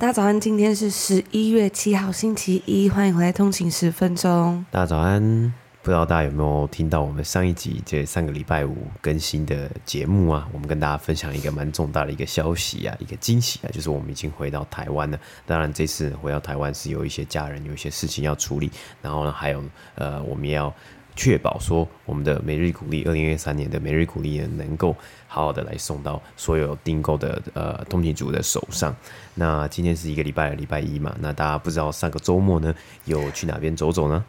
大家早安，今天是十一月七号，星期一，欢迎回来通勤十分钟。大家早安，不知道大家有没有听到我们上一集这上个礼拜五更新的节目啊？我们跟大家分享一个蛮重大的一个消息啊，一个惊喜啊，就是我们已经回到台湾了。当然，这次回到台湾是有一些家人有一些事情要处理，然后呢，还有呃，我们要。确保说我们的每日鼓励，二零二三年的每日鼓励呢，能够好好的来送到所有订购的呃通勤族的手上。那今天是一个礼拜的礼拜一嘛，那大家不知道上个周末呢，有去哪边走走呢？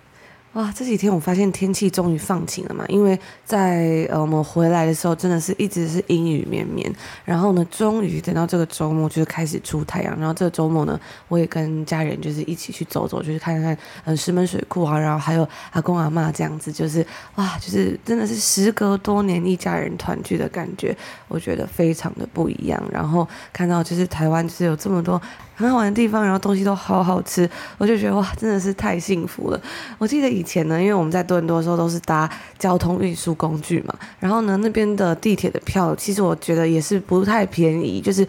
哇，这几天我发现天气终于放晴了嘛，因为在呃我们回来的时候，真的是一直是阴雨绵绵，然后呢，终于等到这个周末就是开始出太阳，然后这个周末呢，我也跟家人就是一起去走走，就是看看嗯石门水库啊，然后还有阿公阿妈这样子，就是哇，就是真的是时隔多年一家人团聚的感觉，我觉得非常的不一样。然后看到就是台湾就是有这么多很好玩的地方，然后东西都好好吃，我就觉得哇，真的是太幸福了。我记得以前呢，因为我们在多伦多的时候都是搭交通运输工具嘛，然后呢，那边的地铁的票，其实我觉得也是不太便宜，就是。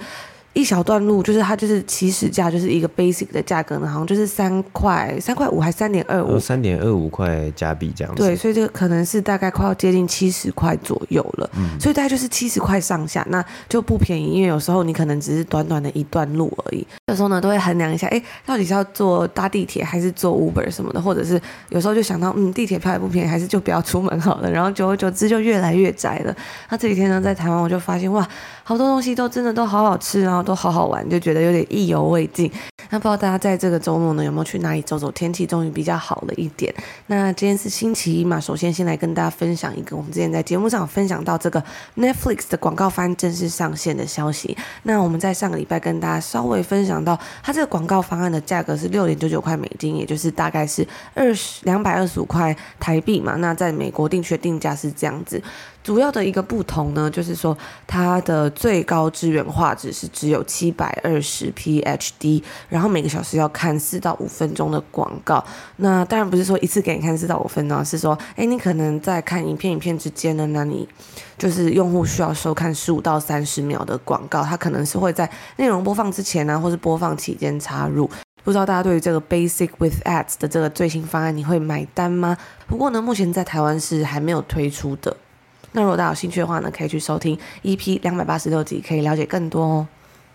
一小段路，就是它就是起始价，就是一个 basic 的价格呢，好像就是三块三块五还是三点二五？三点二五块加币这样子。对，所以这个可能是大概快要接近七十块左右了。嗯，所以大概就是七十块上下，那就不便宜。因为有时候你可能只是短短的一段路而已，有时候呢都会衡量一下，哎，到底是要坐搭地铁还是坐 Uber 什么的，或者是有时候就想到，嗯，地铁票也不便宜，还是就不要出门好了。然后久而久之就越来越窄了。那这几天呢，在台湾我就发现，哇，好多东西都真的都好好吃，然后。都好好玩，就觉得有点意犹未尽。那不知道大家在这个周末呢，有没有去哪里走走？天气终于比较好了一点。那今天是星期一嘛，首先先来跟大家分享一个我们之前在节目上分享到这个 Netflix 的广告方案正式上线的消息。那我们在上个礼拜跟大家稍微分享到，它这个广告方案的价格是六点九九块美金，也就是大概是二十两百二十五块台币嘛。那在美国定区定价是这样子。主要的一个不同呢，就是说它的最高支援画质是只有七百二十 P HD，然后每个小时要看四到五分钟的广告。那当然不是说一次给你看四到五分钟，是说，哎，你可能在看影片影片之间呢，那你就是用户需要收看十五到三十秒的广告，它可能是会在内容播放之前呢、啊，或是播放期间插入。不知道大家对于这个 Basic with Ads 的这个最新方案，你会买单吗？不过呢，目前在台湾是还没有推出的。那如果大家有兴趣的话呢，可以去收听 EP 两百八十六集，可以了解更多哦。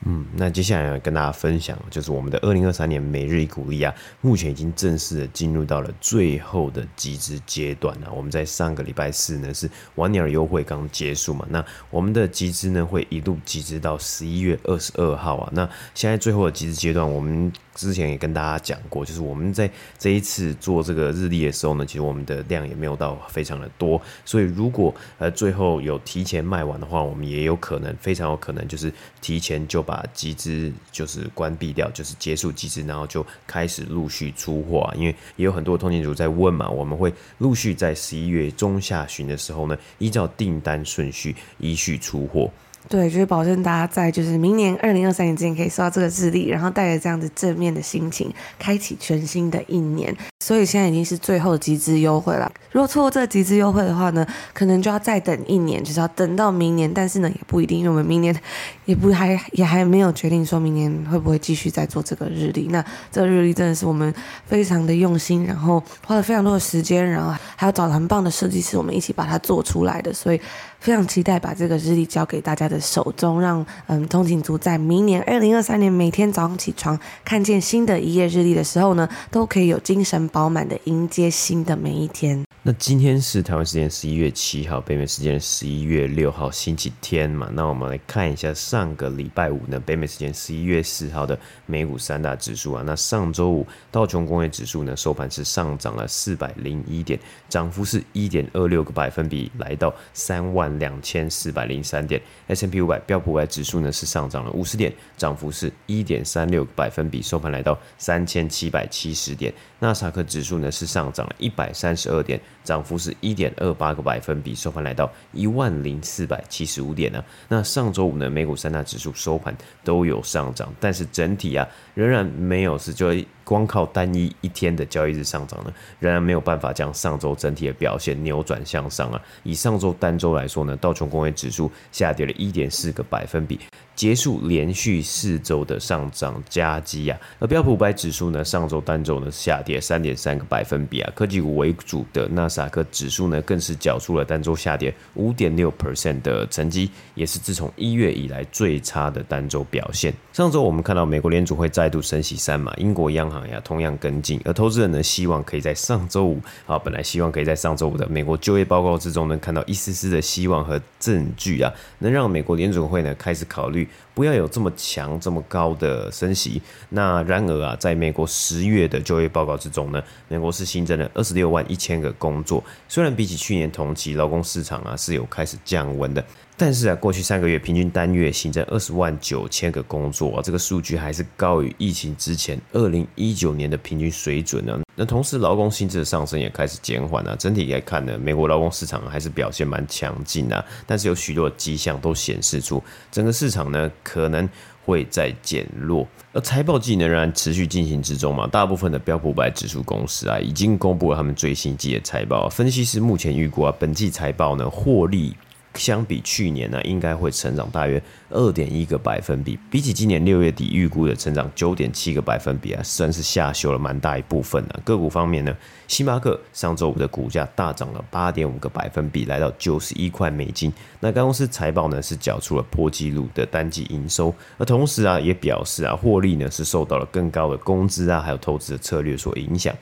嗯，那接下来要跟大家分享，就是我们的二零二三年每日一股利啊，目前已经正式的进入到了最后的集资阶段了。我们在上个礼拜四呢是晚鸟优惠刚结束嘛，那我们的集资呢会一路集资到十一月二十二号啊。那现在最后的集资阶段，我们。之前也跟大家讲过，就是我们在这一次做这个日历的时候呢，其实我们的量也没有到非常的多，所以如果呃最后有提前卖完的话，我们也有可能非常有可能就是提前就把把集资就是关闭掉，就是结束集资，然后就开始陆续出货，因为也有很多通勤族在问嘛，我们会陆续在十一月中下旬的时候呢，依照订单顺序依序出货。对，就是保证大家在就是明年二零二三年之前可以收到这个日历，然后带着这样子正面的心情，开启全新的一年。所以现在已经是最后的集资优惠了。如果错过这个集资优惠的话呢，可能就要再等一年，就是要等到明年。但是呢，也不一定，因为我们明年 也不还也还没有决定说明年会不会继续再做这个日历。那这个日历真的是我们非常的用心，然后花了非常多的时间，然后还要找了很棒的设计师，我们一起把它做出来的。所以非常期待把这个日历交给大家的手中，让嗯通勤族在明年二零二三年每天早上起床看见新的一页日历的时候呢，都可以有精神。饱满的迎接新的每一天。那今天是台湾时间十一月七号，北美时间十一月六号，星期天嘛。那我们来看一下上个礼拜五呢，北美时间十一月四号的美股三大指数啊。那上周五道琼工业指数呢收盘是上涨了四百零一点，涨幅是一点二六个百分比，来到三万两千四百零三点。S&P 五百标普五百指数呢是上涨了五十点，涨幅是一点三六个百分比，收盘来到三千七百七十点。纳斯克指数呢是上涨了一百三十二点。涨幅是一点二八个百分比，收盘来到一万零四百七十五点呢。那上周五呢，美股三大指数收盘都有上涨，但是整体啊，仍然没有是就光靠单一一天的交易日上涨呢，仍然没有办法将上周整体的表现扭转向上啊。以上周单周来说呢，道琼工业指数下跌了一点四个百分比。结束连续四周的上涨佳绩啊，而标普五百指数呢，上周单周呢下跌三点三个百分比啊，科技股为主的纳斯达克指数呢，更是缴出了单周下跌五点六 percent 的成绩，也是自从一月以来最差的单周表现。上周我们看到美国联储会再度升息三码，英国央行呀同样跟进，而投资人呢希望可以在上周五啊，本来希望可以在上周五的美国就业报告之中呢看到一丝丝的希望和证据啊，能让美国联储会呢开始考虑。不要有这么强、这么高的升息。那然而啊，在美国十月的就业报告之中呢，美国是新增了二十六万一千个工作。虽然比起去年同期，劳工市场啊是有开始降温的。但是啊，过去三个月平均单月新增二十万九千个工作啊，这个数据还是高于疫情之前二零一九年的平均水准呢。那同时，劳工薪资的上升也开始减缓啊。整体来看呢，美国劳工市场还是表现蛮强劲啊。但是有许多迹象都显示出整个市场呢可能会再减弱。而财报季仍然持续进行之中嘛。大部分的标普百指数公司啊已经公布了他们最新季的财报。分析师目前预估啊，本季财报呢获利。相比去年呢，应该会成长大约二点一个百分比，比起今年六月底预估的成长九点七个百分比啊，算是下修了蛮大一部分呢。个股方面呢，星巴克上周五的股价大涨了八点五个百分比，来到九十一块美金。那该公司财报呢是缴出了破纪录的单季营收，而同时啊也表示啊获利呢是受到了更高的工资啊还有投资的策略所影响。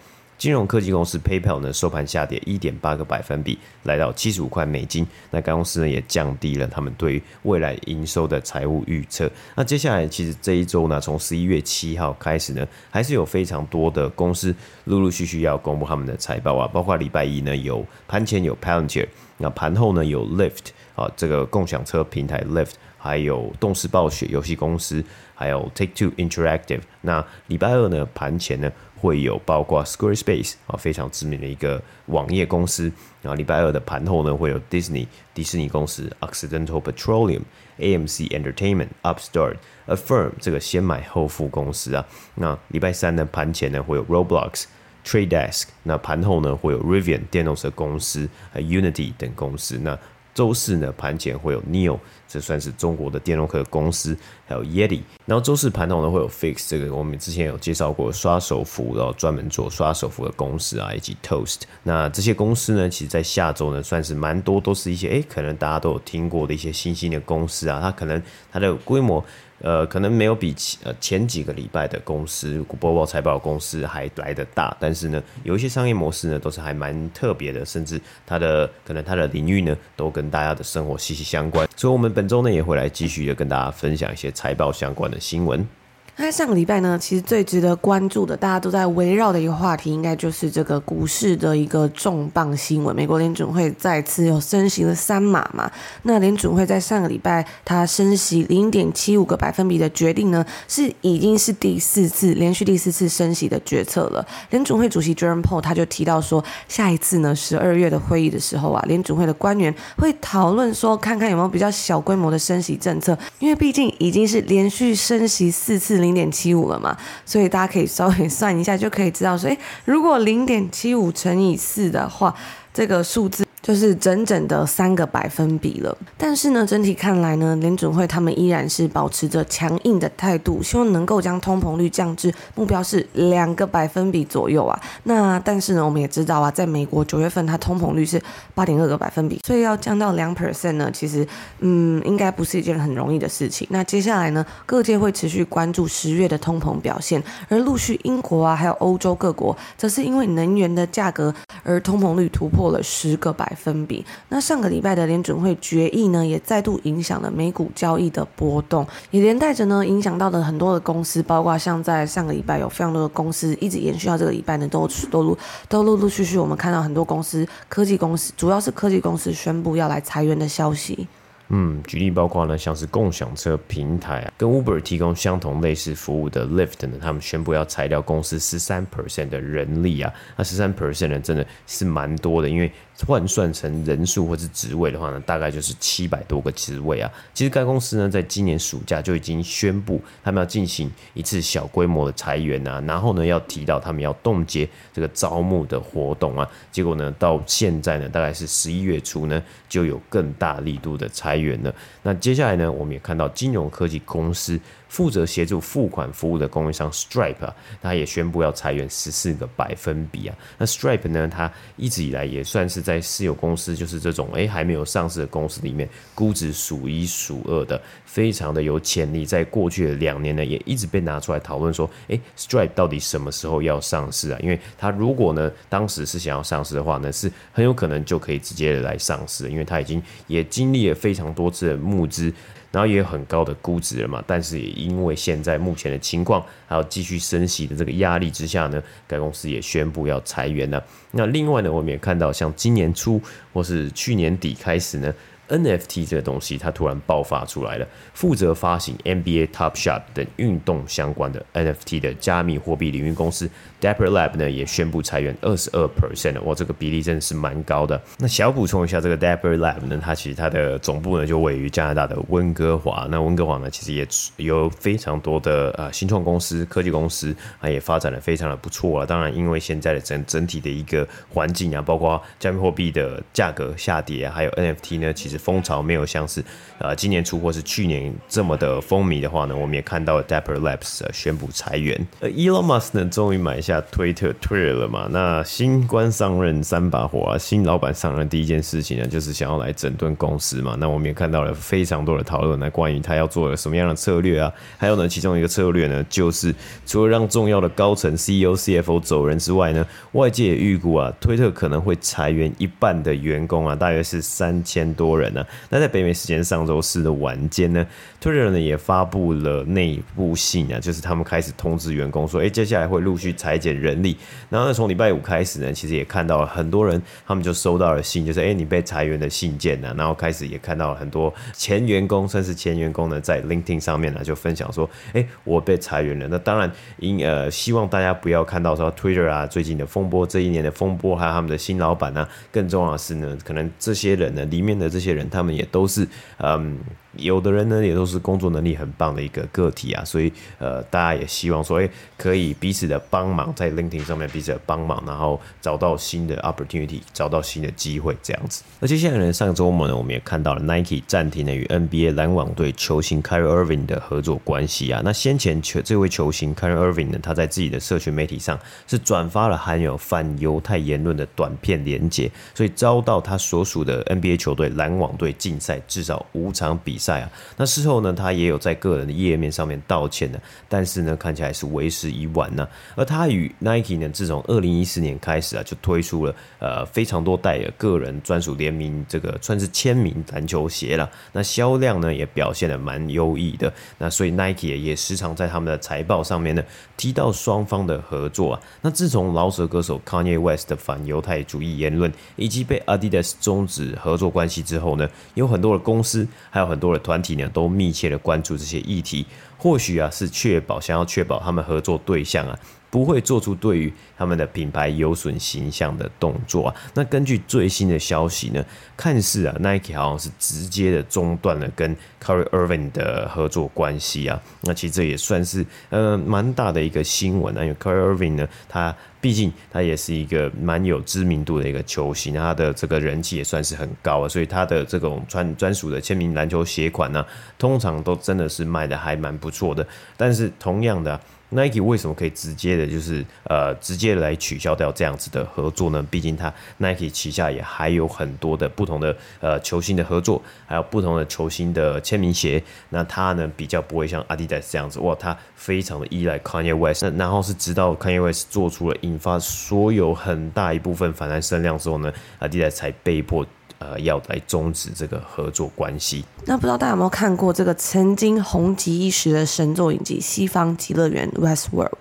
金融科技公司 PayPal 呢，收盘下跌一点八个百分比，来到七十五块美金。那该公司呢，也降低了他们对于未来营收的财务预测。那接下来，其实这一周呢，从十一月七号开始呢，还是有非常多的公司陆陆续续要公布他们的财报啊，包括礼拜一呢，有盘前有 Palantir，那盘后呢有 Lyft 啊，这个共享车平台 Lyft，还有动视暴雪游戏公司，还有 Take Two Interactive。那礼拜二呢，盘前呢。会有包括 Squarespace 啊，非常知名的一个网页公司。然后礼拜二的盘后呢，会有 Disney 迪士尼公司、Occidental Petroleum、AMC Entertainment、Upstart、Affirm 这个先买后付公司啊。那礼拜三的，盘前呢会有 Roblox、Trade Desk，那盘后呢会有 Rivian 电动车公司、Unity 等公司。那周四呢，盘前会有 Neo，这算是中国的电动车公司，还有 Yeti。然后周四盘后呢，会有 Fix，这个我们之前有介绍过刷手服，然后专门做刷手服的公司啊，以及 Toast。那这些公司呢，其实在下周呢，算是蛮多，都是一些诶，可能大家都有听过的一些新兴的公司啊，它可能它的规模。呃，可能没有比前呃前几个礼拜的公司古波报财报公司还来得大，但是呢，有一些商业模式呢都是还蛮特别的，甚至它的可能它的领域呢都跟大家的生活息息相关，所以我们本周呢也会来继续的跟大家分享一些财报相关的新闻。那上个礼拜呢，其实最值得关注的，大家都在围绕的一个话题，应该就是这个股市的一个重磅新闻。美国联准会再次有升息了三码嘛？那联准会在上个礼拜它升息零点七五个百分比的决定呢，是已经是第四次连续第四次升息的决策了。联准会主席 Jerome Powell 他就提到说，下一次呢十二月的会议的时候啊，联准会的官员会讨论说，看看有没有比较小规模的升息政策，因为毕竟已经是连续升息四次。零点七五了嘛，所以大家可以稍微算一下，就可以知道说，诶，如果零点七五乘以四的话，这个数字就是整整的三个百分比了。但是呢，整体看来呢，联准会他们依然是保持着强硬的态度，希望能够将通膨率降至目标是两个百分比左右啊。那但是呢，我们也知道啊，在美国九月份它通膨率是八点二个百分比，所以要降到两 percent 呢，其实嗯，应该不是一件很容易的事情。那接下来呢，各界会持续关注十月的通膨表现，而陆续英国啊，还有欧洲各国，则是因为能源的价格而通膨率突破了十个百分比。那上个礼拜的联准会决议呢，也再度影响了美股交易的波动，也连带着呢，影响到了很多的公司，包括像在上个礼拜有非常多的公司一直延续到这个礼拜呢，都都陆都陆陆续续，我们看到很多公司，科技公司，主要是科技公司宣布要来裁员的消息。嗯，举例包括呢，像是共享车平台啊，跟 Uber 提供相同类似服务的 Lyft 呢，他们宣布要裁掉公司十三 percent 的人力啊，那十三 percent 呢，真的是蛮多的，因为。换算成人数或是职位的话呢，大概就是七百多个职位啊。其实该公司呢，在今年暑假就已经宣布，他们要进行一次小规模的裁员啊，然后呢，要提到他们要冻结这个招募的活动啊。结果呢，到现在呢，大概是十一月初呢，就有更大力度的裁员了。那接下来呢，我们也看到金融科技公司。负责协助付款服务的供应商 Stripe 啊，他也宣布要裁员十四个百分比啊。那 Stripe 呢，它一直以来也算是在私有公司，就是这种诶还没有上市的公司里面，估值数一数二的，非常的有潜力。在过去的两年呢，也一直被拿出来讨论说，诶 Stripe 到底什么时候要上市啊？因为它如果呢，当时是想要上市的话呢，是很有可能就可以直接来上市，因为它已经也经历了非常多次的募资。然后也有很高的估值了嘛，但是也因为现在目前的情况，还有继续升息的这个压力之下呢，该公司也宣布要裁员了。那另外呢，我们也看到，像今年初或是去年底开始呢。NFT 这个东西，它突然爆发出来了。负责发行 NBA Top Shot 等运动相关的 NFT 的加密货币领域公司 Dapper Lab 呢，也宣布裁员二十二 percent 哇，这个比例真的是蛮高的。那小补充一下，这个 Dapper Lab 呢，它其实它的总部呢就位于加拿大的温哥华。那温哥华呢，其实也有非常多的呃新创公司、科技公司啊，也发展的非常的不错啊。当然，因为现在的整整体的一个环境啊，包括加密货币的价格下跌啊，还有 NFT 呢，其实。风潮没有像是呃今年初或是去年这么的风靡的话呢，我们也看到 Dapper Labs 宣布裁员。呃，Elon Musk 呢终于买下 Twitter Twitter 了嘛？那新官上任三把火啊，新老板上任第一件事情呢，就是想要来整顿公司嘛。那我们也看到了非常多的讨论呢，关于他要做什么样的策略啊？还有呢，其中一个策略呢，就是除了让重要的高层 CEO、CFO 走人之外呢，外界也预估啊，推特可能会裁员一半的员工啊，大约是三千多人。人呢那在北美时间上周四的晚间呢，Twitter 呢也发布了内部信啊，就是他们开始通知员工说，哎，接下来会陆续裁减人力。然后呢，从礼拜五开始呢，其实也看到了很多人，他们就收到了信，就是哎，你被裁员的信件呢。然后开始也看到了很多前员工，甚至前员工呢，在 LinkedIn 上面呢就分享说，哎，我被裁员了。那当然，因呃希望大家不要看到说 Twitter 啊最近的风波，这一年的风波，还有他们的新老板啊，更重要的是呢，可能这些人呢里面的这些人。他们也都是，嗯。有的人呢，也都是工作能力很棒的一个个体啊，所以呃，大家也希望说，哎，可以彼此的帮忙，在 LinkedIn 上面彼此的帮忙，然后找到新的 opportunity，找到新的机会这样子。那接下来呢，上周末呢，我们也看到了 Nike 暂停了与 NBA 篮网队球星 k y r i Irving 的合作关系啊。那先前球这位球星 k y r i Irving 呢，他在自己的社群媒体上是转发了含有反犹太言论的短片连接，所以遭到他所属的 NBA 球队篮网队禁赛至少五场比赛赛。啊，那事后呢，他也有在个人的页面上面道歉的，但是呢，看起来是为时已晚呢。而他与 Nike 呢，自从二零一四年开始啊，就推出了呃非常多代的个人专属联名这个算是签名篮球鞋了。那销量呢也表现得蛮优异的。那所以 Nike 也时常在他们的财报上面呢提到双方的合作啊。那自从饶舌歌手 Kanye West 的反犹太主义言论以及被 Adidas 终止合作关系之后呢，有很多的公司还有很多。团体呢都密切的关注这些议题，或许啊是确保想要确保他们合作对象啊不会做出对于他们的品牌有损形象的动作啊。那根据最新的消息呢，看似啊，Nike 好像是直接的中断了跟 Kyrie Irving 的合作关系啊。那其实这也算是呃蛮大的一个新闻啊，因为 Kyrie Irving 呢，他毕竟他也是一个蛮有知名度的一个球星，他的这个人气也算是很高啊，所以他的这种专专属的签名篮球鞋款呢、通常都真的是卖的还蛮不错的。但是同样的、Nike 为什么可以直接的，就是呃，直接来取消掉这样子的合作呢？毕竟它 Nike 旗下也还有很多的不同的呃球星的合作，还有不同的球星的签名鞋。那它呢，比较不会像 Adidas 这样子，哇，它非常的依赖 Kanye West。那然后是直到 Kanye West 做出了引发所有很大一部分反弹声量之后呢，Adidas 才被迫。呃，要来终止这个合作关系。那不知道大家有没有看过这个曾经红极一时的神作影集《西方极乐园》（Westworld）？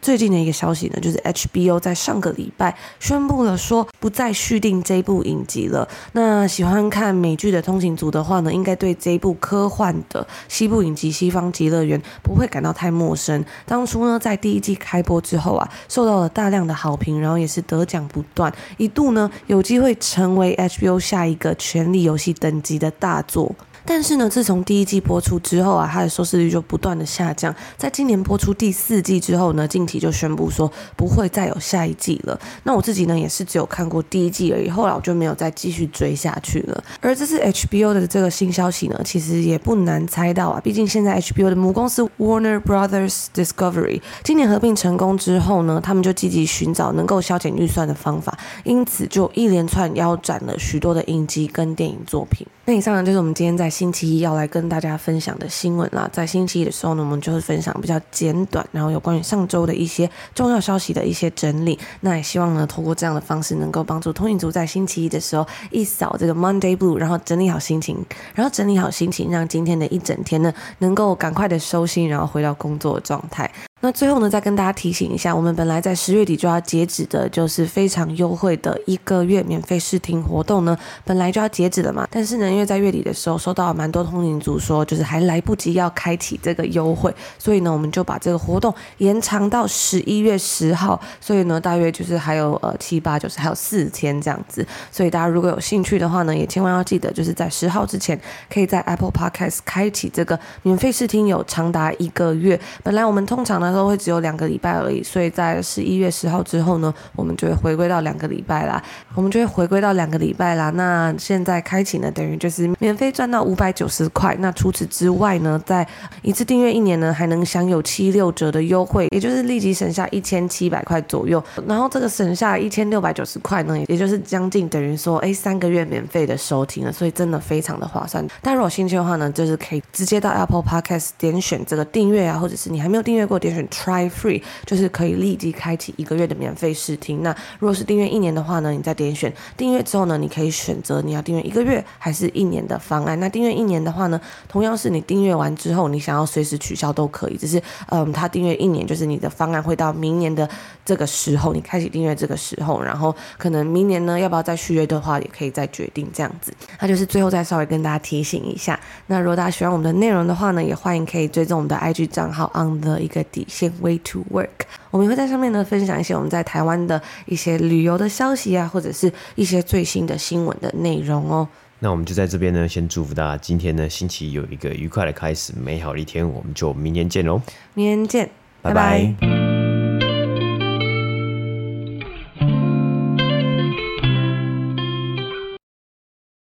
最近的一个消息呢，就是 HBO 在上个礼拜宣布了，说不再续订这部影集了。那喜欢看美剧的通勤族的话呢，应该对这部科幻的西部影集《西方极乐园》不会感到太陌生。当初呢，在第一季开播之后啊，受到了大量的好评，然后也是得奖不断，一度呢有机会成为 HBO 下一。一个权力游戏等级的大作。但是呢，自从第一季播出之后啊，它的收视率就不断的下降。在今年播出第四季之后呢，近期就宣布说不会再有下一季了。那我自己呢，也是只有看过第一季而已，后来我就没有再继续追下去了。而这次 HBO 的这个新消息呢，其实也不难猜到啊，毕竟现在 HBO 的母公司 Warner Brothers Discovery 今年合并成功之后呢，他们就积极寻找能够削减预算的方法，因此就一连串腰斩了许多的影集跟电影作品。那以上呢，就是我们今天在星期一要来跟大家分享的新闻啦。在星期一的时候呢，我们就会分享比较简短，然后有关于上周的一些重要消息的一些整理。那也希望呢，透过这样的方式，能够帮助通勤族在星期一的时候一扫这个 Monday Blue，然后整理好心情，然后整理好心情，让今天的一整天呢，能够赶快的收心，然后回到工作状态。那最后呢，再跟大家提醒一下，我们本来在十月底就要截止的，就是非常优惠的一个月免费试听活动呢，本来就要截止了嘛。但是呢，因为在月底的时候收到蛮多通灵族说，就是还来不及要开启这个优惠，所以呢，我们就把这个活动延长到十一月十号。所以呢，大约就是还有呃七八九十还有四天这样子。所以大家如果有兴趣的话呢，也千万要记得，就是在十号之前，可以在 Apple Podcast 开启这个免费试听，有长达一个月。本来我们通常呢。都会只有两个礼拜而已，所以在十一月十号之后呢，我们就会回归到两个礼拜啦。我们就会回归到两个礼拜啦。那现在开启呢，等于就是免费赚到五百九十块。那除此之外呢，在一次订阅一年呢，还能享有七六折的优惠，也就是立即省下一千七百块左右。然后这个省下一千六百九十块呢，也就是将近等于说，哎，三个月免费的收听了，所以真的非常的划算。但如果兴趣的话呢，就是可以直接到 Apple Podcast 点选这个订阅啊，或者是你还没有订阅过，点选。Try free 就是可以立即开启一个月的免费试听。那如果是订阅一年的话呢，你再点选订阅之后呢，你可以选择你要订阅一个月还是一年的方案。那订阅一年的话呢，同样是你订阅完之后，你想要随时取消都可以。只是嗯，他订阅一年就是你的方案会到明年的这个时候，你开启订阅这个时候，然后可能明年呢要不要再续约的话，也可以再决定这样子。那就是最后再稍微跟大家提醒一下，那如果大家喜欢我们的内容的话呢，也欢迎可以追踪我们的 IG 账号 on the 一个底线 way to work，我们也会在上面呢分享一些我们在台湾的一些旅游的消息啊，或者是一些最新的新闻的内容哦。那我们就在这边呢，先祝福大家今天呢星期有一个愉快的开始，美好的一天，我们就明天见喽。明天见，拜拜。拜拜。